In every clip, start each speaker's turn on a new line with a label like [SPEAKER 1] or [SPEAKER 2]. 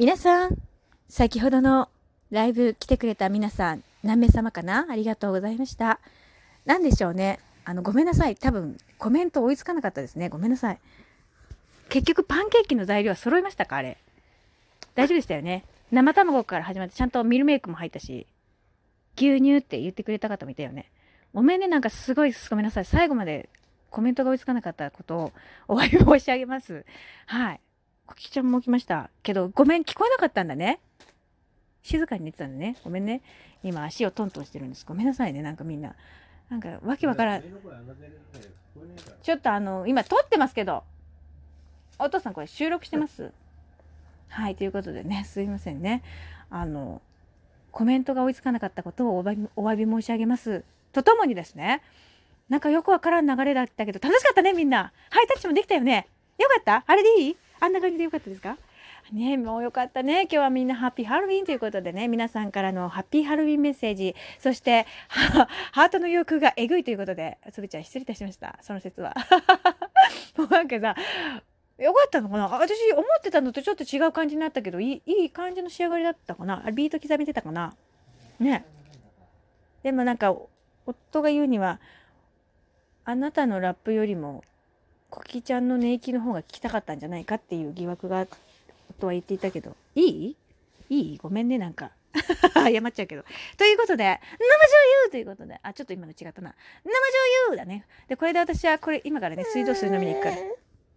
[SPEAKER 1] 皆さん、先ほどのライブ来てくれた皆さん、何名様かな？ありがとうございました。何でしょうね。あの、ごめんなさい。多分、コメント追いつかなかったですね。ごめんなさい。結局、パンケーキの材料は揃いましたか？あれ。大丈夫でしたよね。生卵から始まって、ちゃんとミルメイクも入ったし、牛乳って言ってくれた方もいたよね。ごめんね、なんかすごいごめんなさい。最後までコメントが追いつかなかったことをお詫び申し上げます。はい。コキちゃんも来ました。けど、ごめん、聞こえなかったんだね。静かに寝てたんだね。ごめんね。今、足をトントンしてるんです。ごめんなさいね、なんかみんな。なんか、わけわからん。ちょっとあの、今撮ってますけど、お父さんこれ収録してますはい、ということでね、すいませんね。あの、コメントが追いつかなかったことをお詫びお詫び申し上げます。とともにですね、なんかよくわからん流れだったけど、楽しかったね、みんな。ハイタッチもできたよね。よかったあれでいいあんな感じでよかったですか？ねもうよかったね。今日はみんなハッピーハロウィンということでね、皆さんからのハッピーハロウィンメッセージ、そして、ハートの欲がえぐいということで、つぶちゃん失礼いたしました。その説は。もうなんかさ、よかったのかな？私思ってたのとちょっと違う感じになったけど、いいいい感じの仕上がりだったかな？ビート刻めてたかな？ね。でもなんか、夫が言うには、あなたのラップよりもコキちゃんの寝息の方が聞きたかったんじゃないかっていう疑惑がとは言っていたけどいい？いい？ごめんねなんか 謝っちゃうけど。ということで、生醤油ということで、あ、ちょっと今の違ったな。生醤油だね。で、これで私はこれ今からね、水道水飲みに行くから。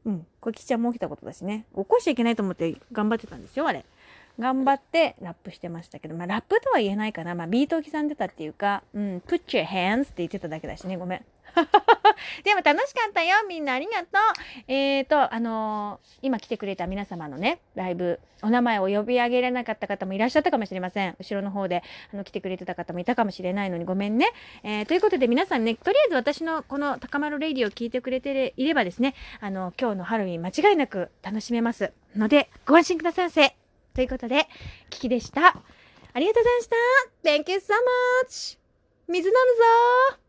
[SPEAKER 1] うん。コキちゃんも起きたことだしね。起こしちゃいけないと思って頑張ってたんですよ、あれ。頑張ってラップしてましたけど、まあラップとは言えないかな。まあビートを刻んでたっていうか、うん、put your hands って言ってただけだしね、ごめん。でも楽しかったよ。みんなありがとう。えっ、ー、と、あのー、今来てくれた皆様のね、ライブ、お名前を呼び上げられなかった方もいらっしゃったかもしれません。後ろの方で、あの、来てくれてた方もいたかもしれないのにごめんね。えー、ということで皆さんね、とりあえず私のこの高丸レイディを聞いてくれていればですね、あの、今日のハロウィン間違いなく楽しめます。ので、ご安心くださいませ。ということで、キキでした。ありがとうございました。Thank you so much! 水飲むぞ